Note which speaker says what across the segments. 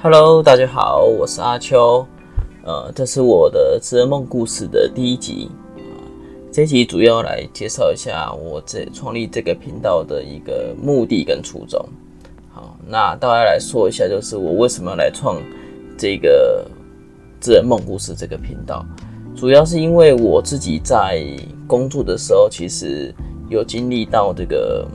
Speaker 1: Hello，大家好，我是阿秋。呃，这是我的职人梦故事的第一集。这集主要来介绍一下我这创立这个频道的一个目的跟初衷。好，那大家来说一下，就是我为什么来创这个职人梦故事这个频道？主要是因为我自己在工作的时候，其实有经历到这个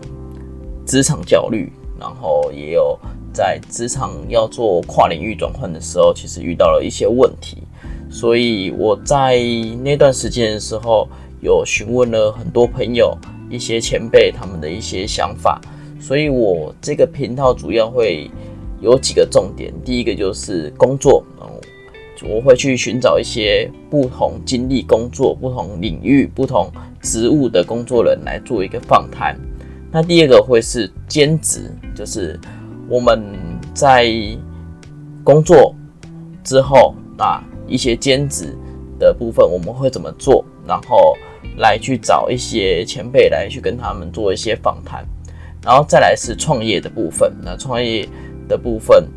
Speaker 1: 职场焦虑，然后也有。在职场要做跨领域转换的时候，其实遇到了一些问题，所以我在那段时间的时候，有询问了很多朋友、一些前辈他们的一些想法，所以我这个频道主要会有几个重点，第一个就是工作，然后我会去寻找一些不同经历工作、不同领域、不同职务的工作人来做一个访谈。那第二个会是兼职，就是。我们在工作之后啊，一些兼职的部分我们会怎么做？然后来去找一些前辈来去跟他们做一些访谈，然后再来是创业的部分。那创业的部分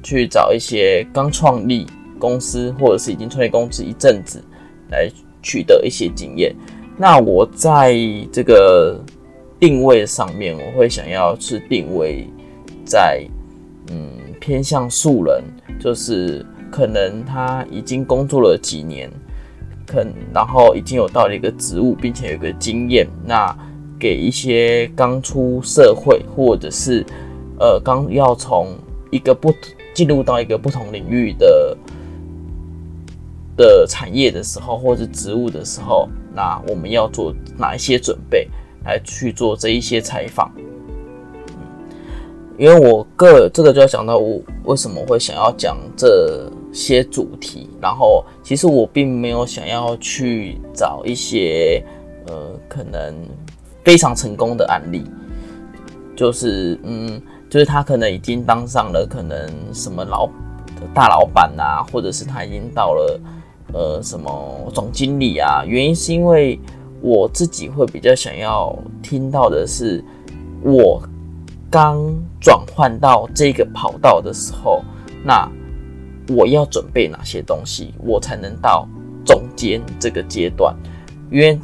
Speaker 1: 去找一些刚创立公司或者是已经创业公司一阵子来取得一些经验。那我在这个定位上面，我会想要去定位。在嗯偏向素人，就是可能他已经工作了几年，可然后已经有到了一个职务，并且有个经验，那给一些刚出社会或者是呃刚要从一个不进入到一个不同领域的的产业的时候，或者职务的时候，那我们要做哪一些准备来去做这一些采访？因为我个这个就要想到我为什么会想要讲这些主题，然后其实我并没有想要去找一些呃可能非常成功的案例，就是嗯，就是他可能已经当上了可能什么老大老板啊，或者是他已经到了呃什么总经理啊，原因是因为我自己会比较想要听到的是我。刚转换到这个跑道的时候，那我要准备哪些东西，我才能到中间这个阶段？因为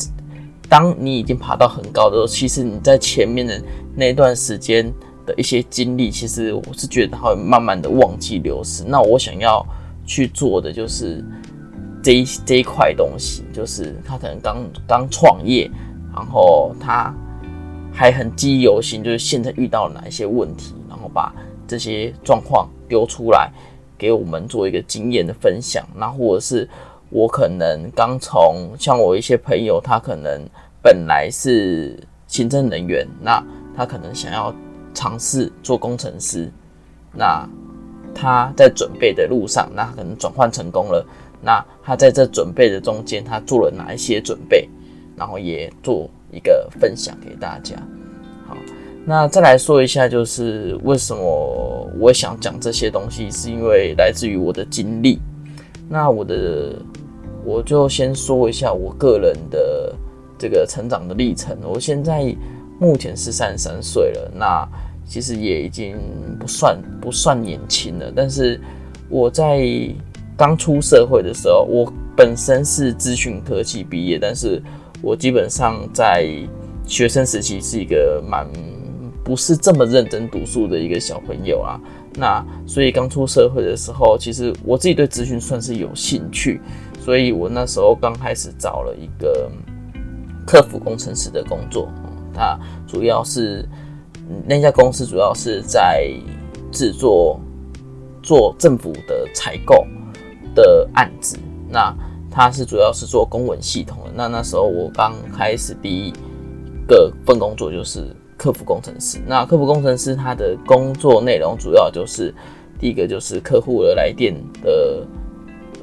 Speaker 1: 当你已经爬到很高的时候，其实你在前面的那段时间的一些经历，其实我是觉得它会慢慢的忘记流失。那我想要去做的就是这一这一块东西，就是他可能刚刚创业，然后他。还很记忆犹新，就是现在遇到了哪一些问题，然后把这些状况丢出来，给我们做一个经验的分享。那或者是我可能刚从像我一些朋友，他可能本来是行政人员，那他可能想要尝试做工程师，那他在准备的路上，那可能转换成功了。那他在这准备的中间，他做了哪一些准备，然后也做。一个分享给大家，好，那再来说一下，就是为什么我想讲这些东西，是因为来自于我的经历。那我的，我就先说一下我个人的这个成长的历程。我现在目前是三十三岁了，那其实也已经不算不算年轻了。但是我在刚出社会的时候，我本身是资讯科技毕业，但是。我基本上在学生时期是一个蛮不是这么认真读书的一个小朋友啊，那所以刚出社会的时候，其实我自己对咨询算是有兴趣，所以我那时候刚开始找了一个客服工程师的工作，那主要是那家公司主要是在制作做政府的采购的案子，那。他是主要是做公文系统的。那那时候我刚开始第一个份工作就是客服工程师。那客服工程师他的工作内容主要就是第一个就是客户的来电的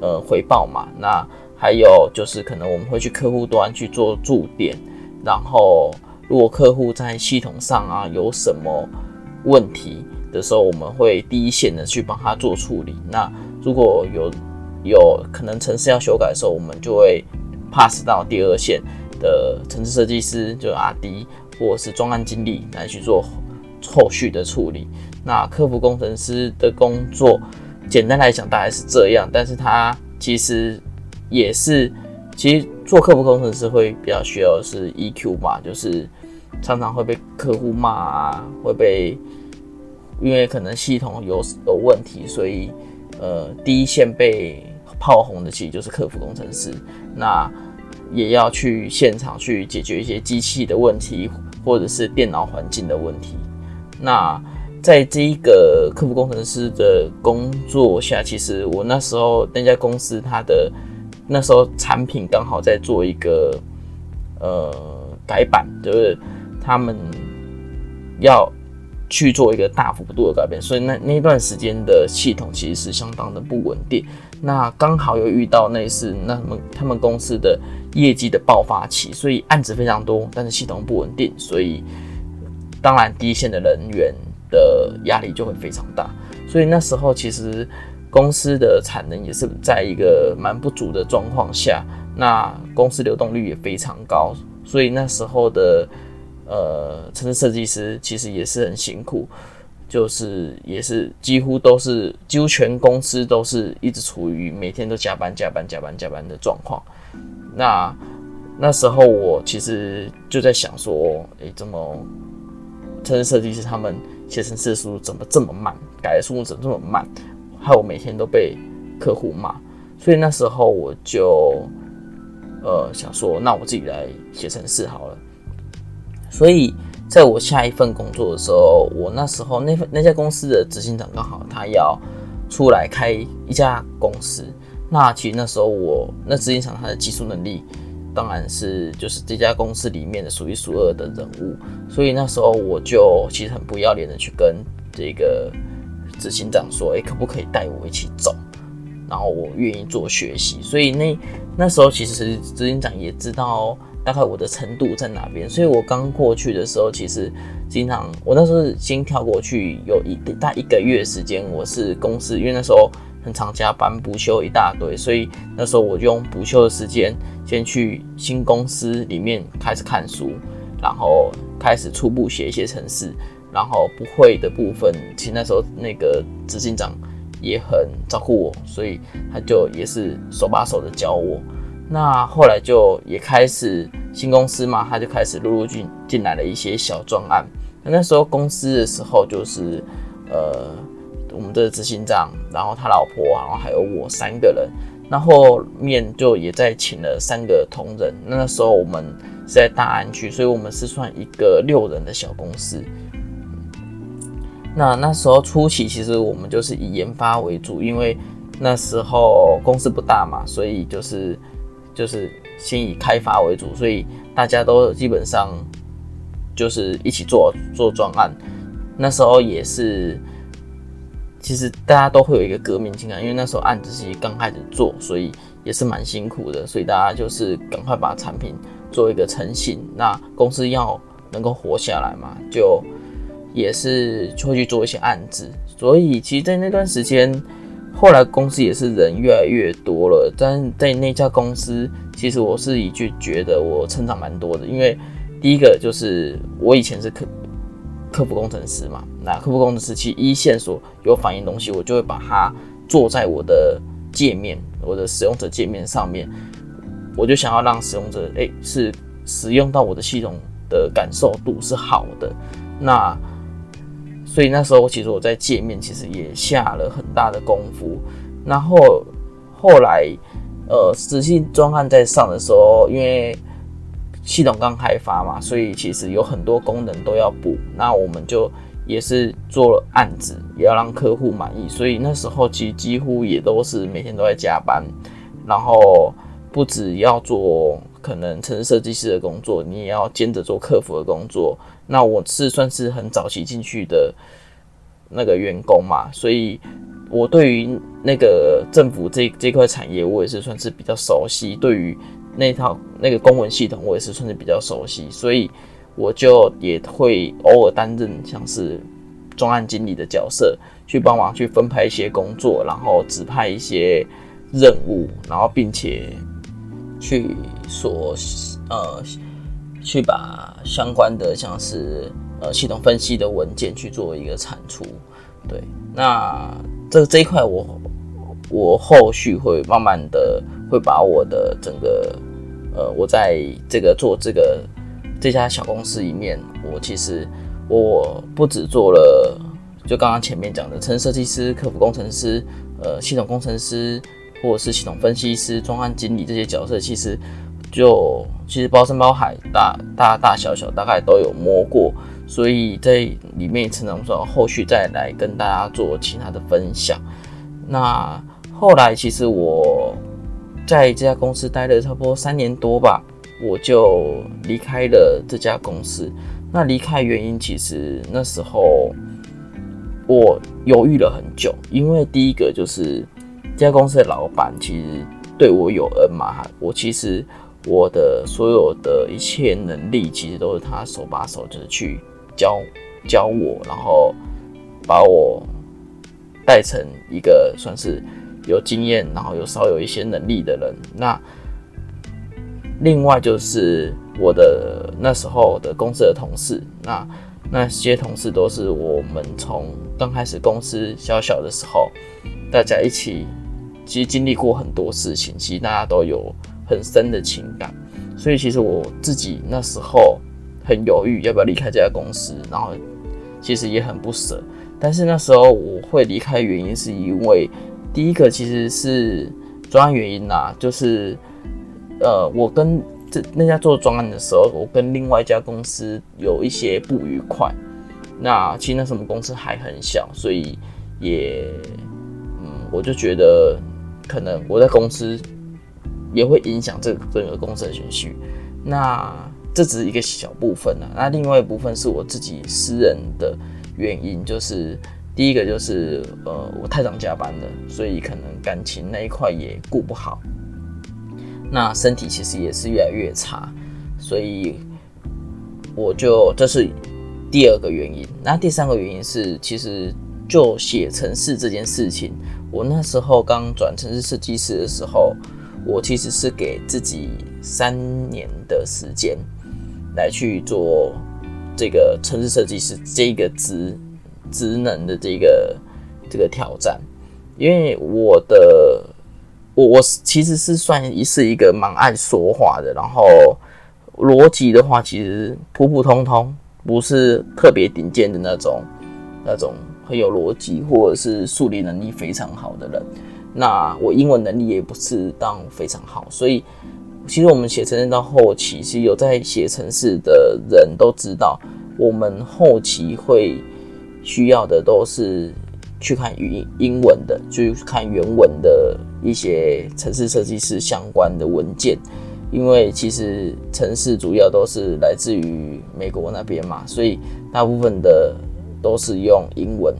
Speaker 1: 呃回报嘛。那还有就是可能我们会去客户端去做驻点，然后如果客户在系统上啊有什么问题的时候，我们会第一线的去帮他做处理。那如果有有可能城市要修改的时候，我们就会 pass 到第二线的城市设计师，就 R&D 或者是专案经理来去做后续的处理。那客服工程师的工作简单来讲大概是这样，但是它其实也是，其实做客服工程师会比较需要的是 EQ 嘛，就是常常会被客户骂啊，会被因为可能系统有有问题，所以呃第一线被炮轰的其实就是客服工程师，那也要去现场去解决一些机器的问题或者是电脑环境的问题，那。在这一个客服工程师的工作下，其实我那时候那家公司它的那时候产品刚好在做一个呃改版，就是他们要去做一个大幅度的改变，所以那那段时间的系统其实是相当的不稳定。那刚好又遇到那次那么他们公司的业绩的爆发期，所以案子非常多，但是系统不稳定，所以当然第一线的人员。的压力就会非常大，所以那时候其实公司的产能也是在一个蛮不足的状况下，那公司流动率也非常高，所以那时候的呃，城市设计师其实也是很辛苦，就是也是几乎都是几乎全公司都是一直处于每天都加班加班加班加班的状况。那那时候我其实就在想说，诶，怎么城市设计师他们。写程式速度怎么这么慢？改的速度怎么这么慢？害我每天都被客户骂。所以那时候我就呃想说，那我自己来写程式好了。所以在我下一份工作的时候，我那时候那份那家公司的执行长刚好他要出来开一家公司。那其实那时候我那执行长他的技术能力。当然是就是这家公司里面的数一数二的人物，所以那时候我就其实很不要脸的去跟这个执行长说：“哎，可不可以带我一起走？然后我愿意做学习。”所以那那时候其实执行长也知道大概我的程度在哪边，所以我刚过去的时候，其实经常我那时候先跳过去有一大一个月时间，我是公司因为那时候。很常加班补休一大堆，所以那时候我就用补休的时间先去新公司里面开始看书，然后开始初步写一些程式，然后不会的部分，其实那时候那个执行长也很照顾我，所以他就也是手把手的教我。那后来就也开始新公司嘛，他就开始陆陆续进来了一些小专案。那那时候公司的时候就是呃。我们的执行长，然后他老婆，然后还有我三个人，那后面就也在请了三个同仁。那时候我们是在大安区，所以我们是算一个六人的小公司。那那时候初期，其实我们就是以研发为主，因为那时候公司不大嘛，所以就是就是先以开发为主，所以大家都基本上就是一起做做专案。那时候也是。其实大家都会有一个革命情感，因为那时候案子是刚开始做，所以也是蛮辛苦的。所以大家就是赶快把产品做一个成型。那公司要能够活下来嘛，就也是会去做一些案子。所以其实，在那段时间，后来公司也是人越来越多了。但在那家公司，其实我是一句觉得我成长蛮多的，因为第一个就是我以前是客客服工程师嘛。那客户工程师其实一线所有反映东西，我就会把它做在我的界面，我的使用者界面上面。我就想要让使用者诶是使用到我的系统的感受度是好的。那所以那时候其实我在界面其实也下了很大的功夫。然后后来呃实际专案在上的时候，因为系统刚开发嘛，所以其实有很多功能都要补。那我们就也是做了案子，也要让客户满意，所以那时候其实几乎也都是每天都在加班，然后不止要做可能城市设计师的工作，你也要兼着做客服的工作。那我是算是很早期进去的那个员工嘛，所以我对于那个政府这这块产业，我也是算是比较熟悉。对于那套那个公文系统，我也是算是比较熟悉，所以。我就也会偶尔担任像是专案经理的角色，去帮忙去分派一些工作，然后指派一些任务，然后并且去所呃去把相关的像是呃系统分析的文件去做一个产出。对，那这这一块我我后续会慢慢的会把我的整个呃，我在这个做这个这家小公司里面，我其实我不止做了，就刚刚前面讲的，城市设计师、客服工程师、呃，系统工程师，或者是系统分析师、专案经理这些角色，其实就其实包山包海，大大大小小大概都有摸过。所以在里面成长之后，后续再来跟大家做其他的分享。那后来其实我在这家公司待了差不多三年多吧，我就离开了这家公司。那离开原因其实那时候我犹豫了很久，因为第一个就是这家公司的老板其实对我有恩嘛，我其实我的所有的一切能力其实都是他手把手就是去。教教我，然后把我带成一个算是有经验，然后有稍有一些能力的人。那另外就是我的那时候的公司的同事，那那些同事都是我们从刚开始公司小小的时候，大家一起其实经历过很多事情，其实大家都有很深的情感，所以其实我自己那时候。很犹豫要不要离开这家公司，然后其实也很不舍。但是那时候我会离开原因是因为第一个其实是专案原因呐，就是呃我跟这那家做专案的时候，我跟另外一家公司有一些不愉快。那其实那什么公司还很小，所以也嗯我就觉得可能我在公司也会影响这整个公司的情绪。那这只是一个小部分啊，那另外一部分是我自己私人的原因，就是第一个就是呃我太常加班了，所以可能感情那一块也顾不好，那身体其实也是越来越差，所以我就这是第二个原因。那第三个原因是，其实就写程式这件事情，我那时候刚转城市设计师的时候，我其实是给自己三年的时间。来去做这个城市设计师这个职职能的这个这个挑战，因为我的我我其实是算是一个蛮爱说话的，然后逻辑的话其实普普通通，不是特别顶尖的那种那种很有逻辑或者是数理能力非常好的人。那我英文能力也不是当非常好，所以。其实我们写程式到后期，其实有在写程式的人都知道，我们后期会需要的都是去看语英文的，去看原文的一些城市设计师相关的文件，因为其实城市主要都是来自于美国那边嘛，所以大部分的都是用英文。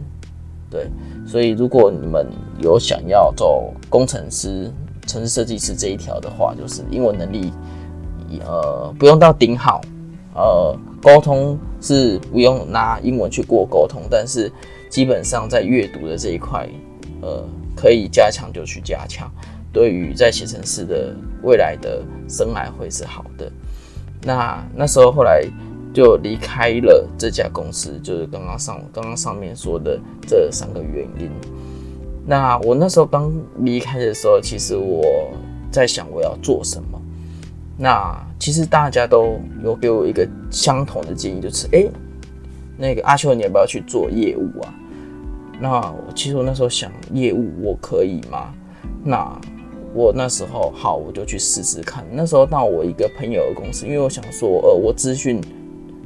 Speaker 1: 对，所以如果你们有想要做工程师，城市设计师这一条的话，就是英文能力，呃，不用到顶好，呃，沟通是不用拿英文去过沟通，但是基本上在阅读的这一块，呃，可以加强就去加强，对于在写程式的未来的生来会是好的。那那时候后来就离开了这家公司，就是刚刚上刚刚上面说的这三个原因。那我那时候刚离开的时候，其实我在想我要做什么。那其实大家都有给我一个相同的建议，就是哎，那个阿秋，你要不要去做业务啊？那其实我那时候想，业务我可以吗？那我那时候好，我就去试试看。那时候到我一个朋友的公司，因为我想说，呃，我资讯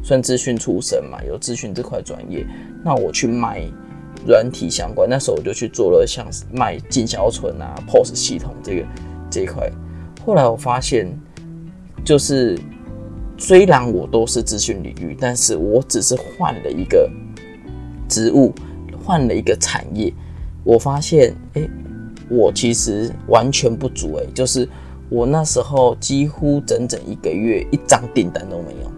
Speaker 1: 算资讯出身嘛，有资讯这块专业，那我去卖。软体相关，那时候我就去做了像卖进销存啊、POS 系统这个这一块。后来我发现，就是虽然我都是资讯领域，但是我只是换了一个职务，换了一个产业。我发现，哎，我其实完全不足。哎，就是我那时候几乎整整一个月一张订单都没有。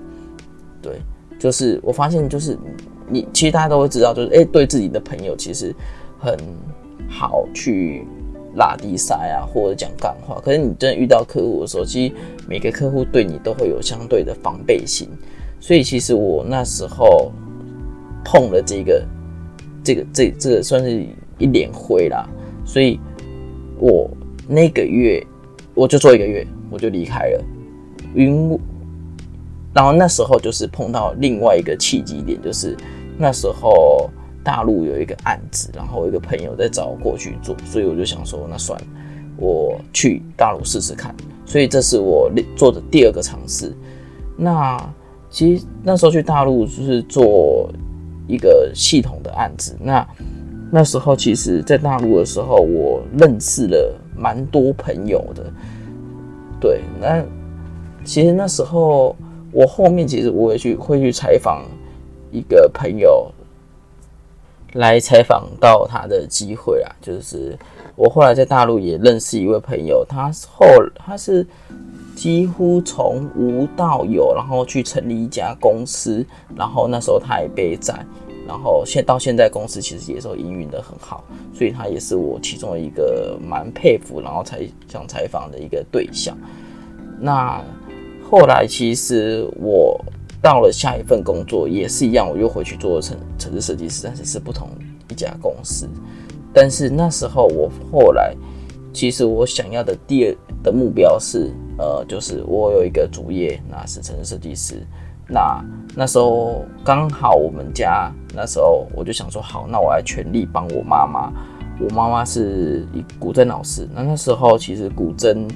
Speaker 1: 对，就是我发现，就是。你其实大家都会知道，就是哎，对自己的朋友其实很好去拉低塞啊，或者讲干话。可是你真的遇到客户的时候，其实每个客户对你都会有相对的防备心。所以其实我那时候碰了这个、这个、这、这个算是一脸灰啦。所以我那个月我就做一个月，我就离开了。因然后那时候就是碰到另外一个契机点，就是那时候大陆有一个案子，然后一个朋友在找我过去做，所以我就想说，那算了，我去大陆试试看。所以这是我做的第二个尝试。那其实那时候去大陆就是做一个系统的案子。那那时候其实，在大陆的时候，我认识了蛮多朋友的。对，那其实那时候我后面其实我也去会去采访一个朋友，来采访到他的机会啊，就是我后来在大陆也认识一位朋友，他后他是几乎从无到有，然后去成立一家公司，然后那时候他也被宰。然后现到现在公司其实也是营运的很好，所以他也是我其中一个蛮佩服，然后才想采访的一个对象。那后来其实我到了下一份工作也是一样，我又回去做城城市设计师，但是是不同一家公司。但是那时候我后来其实我想要的第二的目标是，呃，就是我有一个主业，那是城市设计师。那那时候刚好我们家那时候我就想说好，那我来全力帮我妈妈。我妈妈是古筝老师，那那时候其实古筝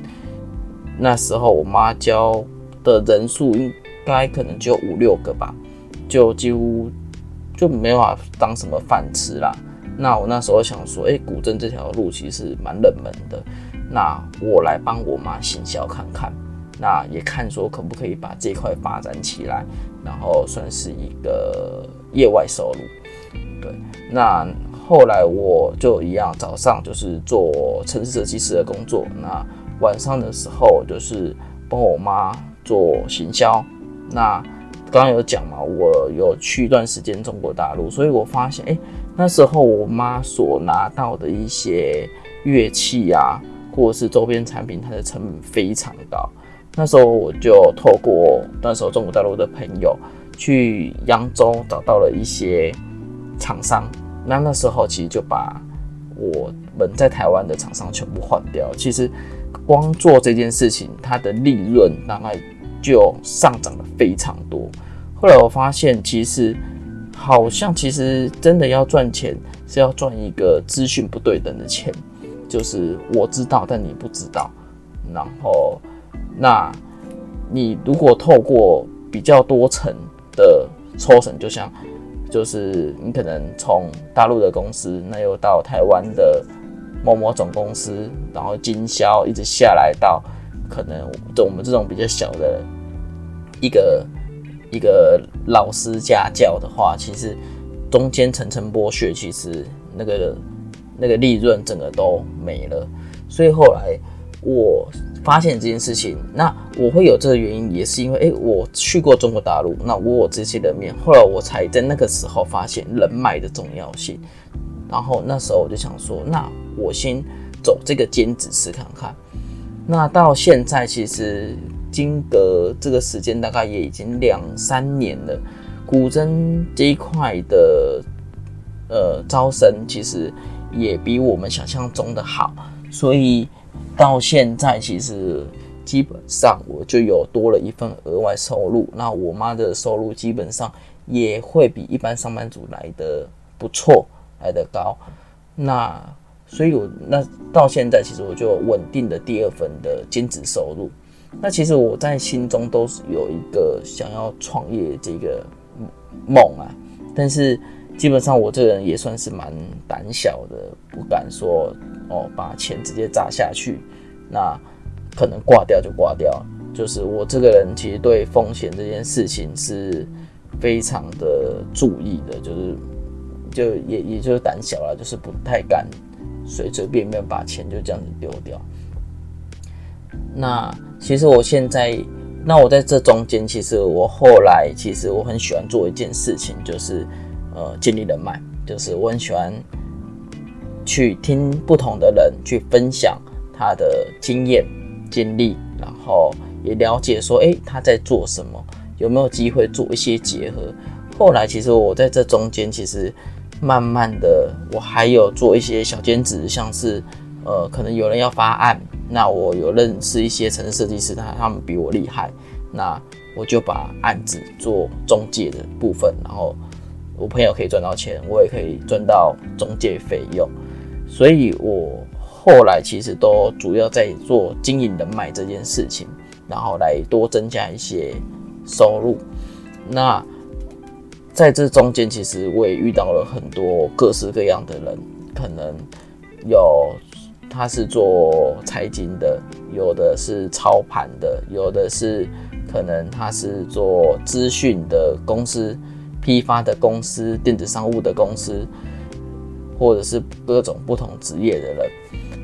Speaker 1: 那时候我妈教的人数应该可能就五六个吧，就几乎就没法当什么饭吃啦。那我那时候想说，哎，古镇这条路其实蛮冷门的，那我来帮我妈行销看看。那也看说可不可以把这块发展起来，然后算是一个业外收入。对，那后来我就一样，早上就是做城市设计师的工作，那晚上的时候就是帮我妈做行销。那刚刚有讲嘛，我有去一段时间中国大陆，所以我发现，哎，那时候我妈所拿到的一些乐器啊，或者是周边产品，它的成本非常高。那时候我就透过那时候中国大陆的朋友去扬州找到了一些厂商，那那时候其实就把我们在台湾的厂商全部换掉。其实光做这件事情，它的利润大概就上涨了非常多。后来我发现，其实好像其实真的要赚钱是要赚一个资讯不对等的钱，就是我知道，但你不知道，然后。那，你如果透过比较多层的抽成，就像，就是你可能从大陆的公司，那又到台湾的某某总公司，然后经销一直下来到可能我们这种比较小的一个一个老师家教的话，其实中间层层剥削，其实那个那个利润整个都没了，所以后来我。发现这件事情，那我会有这个原因，也是因为，哎，我去过中国大陆，那我我这些人面，后来我才在那个时候发现人脉的重要性，然后那时候我就想说，那我先走这个兼职试看看。那到现在其实经隔这个时间大概也已经两三年了，古筝这一块的呃招生其实也比我们想象中的好，所以。到现在，其实基本上我就有多了一份额外收入。那我妈的收入基本上也会比一般上班族来的不错，来的高。那所以，我那到现在，其实我就稳定的第二份的兼职收入。那其实我在心中都是有一个想要创业这个梦啊，但是基本上我这个人也算是蛮胆小的，不敢说。哦，把钱直接砸下去，那可能挂掉就挂掉。就是我这个人其实对风险这件事情是非常的注意的，就是就也也就是胆小了，就是不太敢随随便便把钱就这样子丢掉。那其实我现在，那我在这中间，其实我后来其实我很喜欢做一件事情，就是呃建立人脉，就是我很喜欢。去听不同的人去分享他的经验经历，然后也了解说，诶他在做什么，有没有机会做一些结合。后来其实我在这中间，其实慢慢的我还有做一些小兼职，像是呃，可能有人要发案，那我有认识一些城市设计师，他他们比我厉害，那我就把案子做中介的部分，然后我朋友可以赚到钱，我也可以赚到中介费用，所以我后来其实都主要在做经营人脉这件事情，然后来多增加一些收入。那在这中间，其实我也遇到了很多各式各样的人，可能有。他是做财经的，有的是操盘的，有的是可能他是做资讯的公司、批发的公司、电子商务的公司，或者是各种不同职业的人。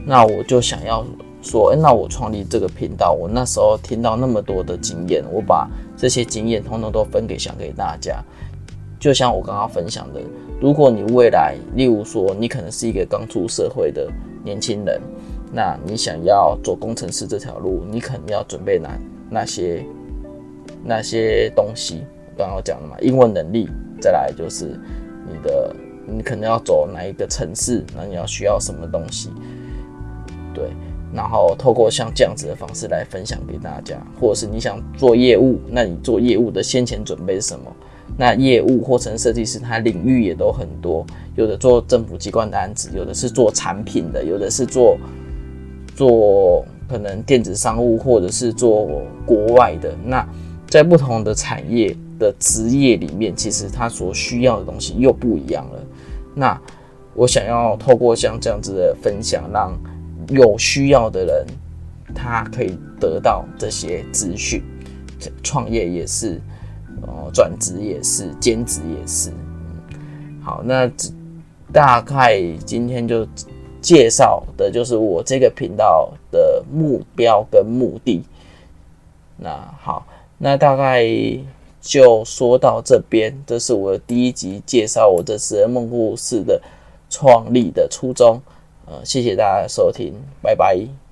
Speaker 1: 那我就想要说，那我创立这个频道，我那时候听到那么多的经验，我把这些经验通通都分给想给大家。就像我刚刚分享的，如果你未来，例如说你可能是一个刚出社会的。年轻人，那你想要做工程师这条路，你肯定要准备哪那些那些东西？刚刚讲了嘛，英文能力，再来就是你的，你可能要走哪一个城市，那你要需要什么东西？对，然后透过像这样子的方式来分享给大家，或者是你想做业务，那你做业务的先前准备什么？那业务或成设计师，他领域也都很多，有的做政府机关的案子，有的是做产品的，有的是做做可能电子商务，或者是做国外的。那在不同的产业的职业里面，其实他所需要的东西又不一样了。那我想要透过像这样子的分享，让有需要的人他可以得到这些资讯，创业也是。哦，转职也是，兼职也是。好，那大概今天就介绍的就是我这个频道的目标跟目的。那好，那大概就说到这边。这是我的第一集介绍我这次梦故事的创立的初衷。呃，谢谢大家收听，拜拜。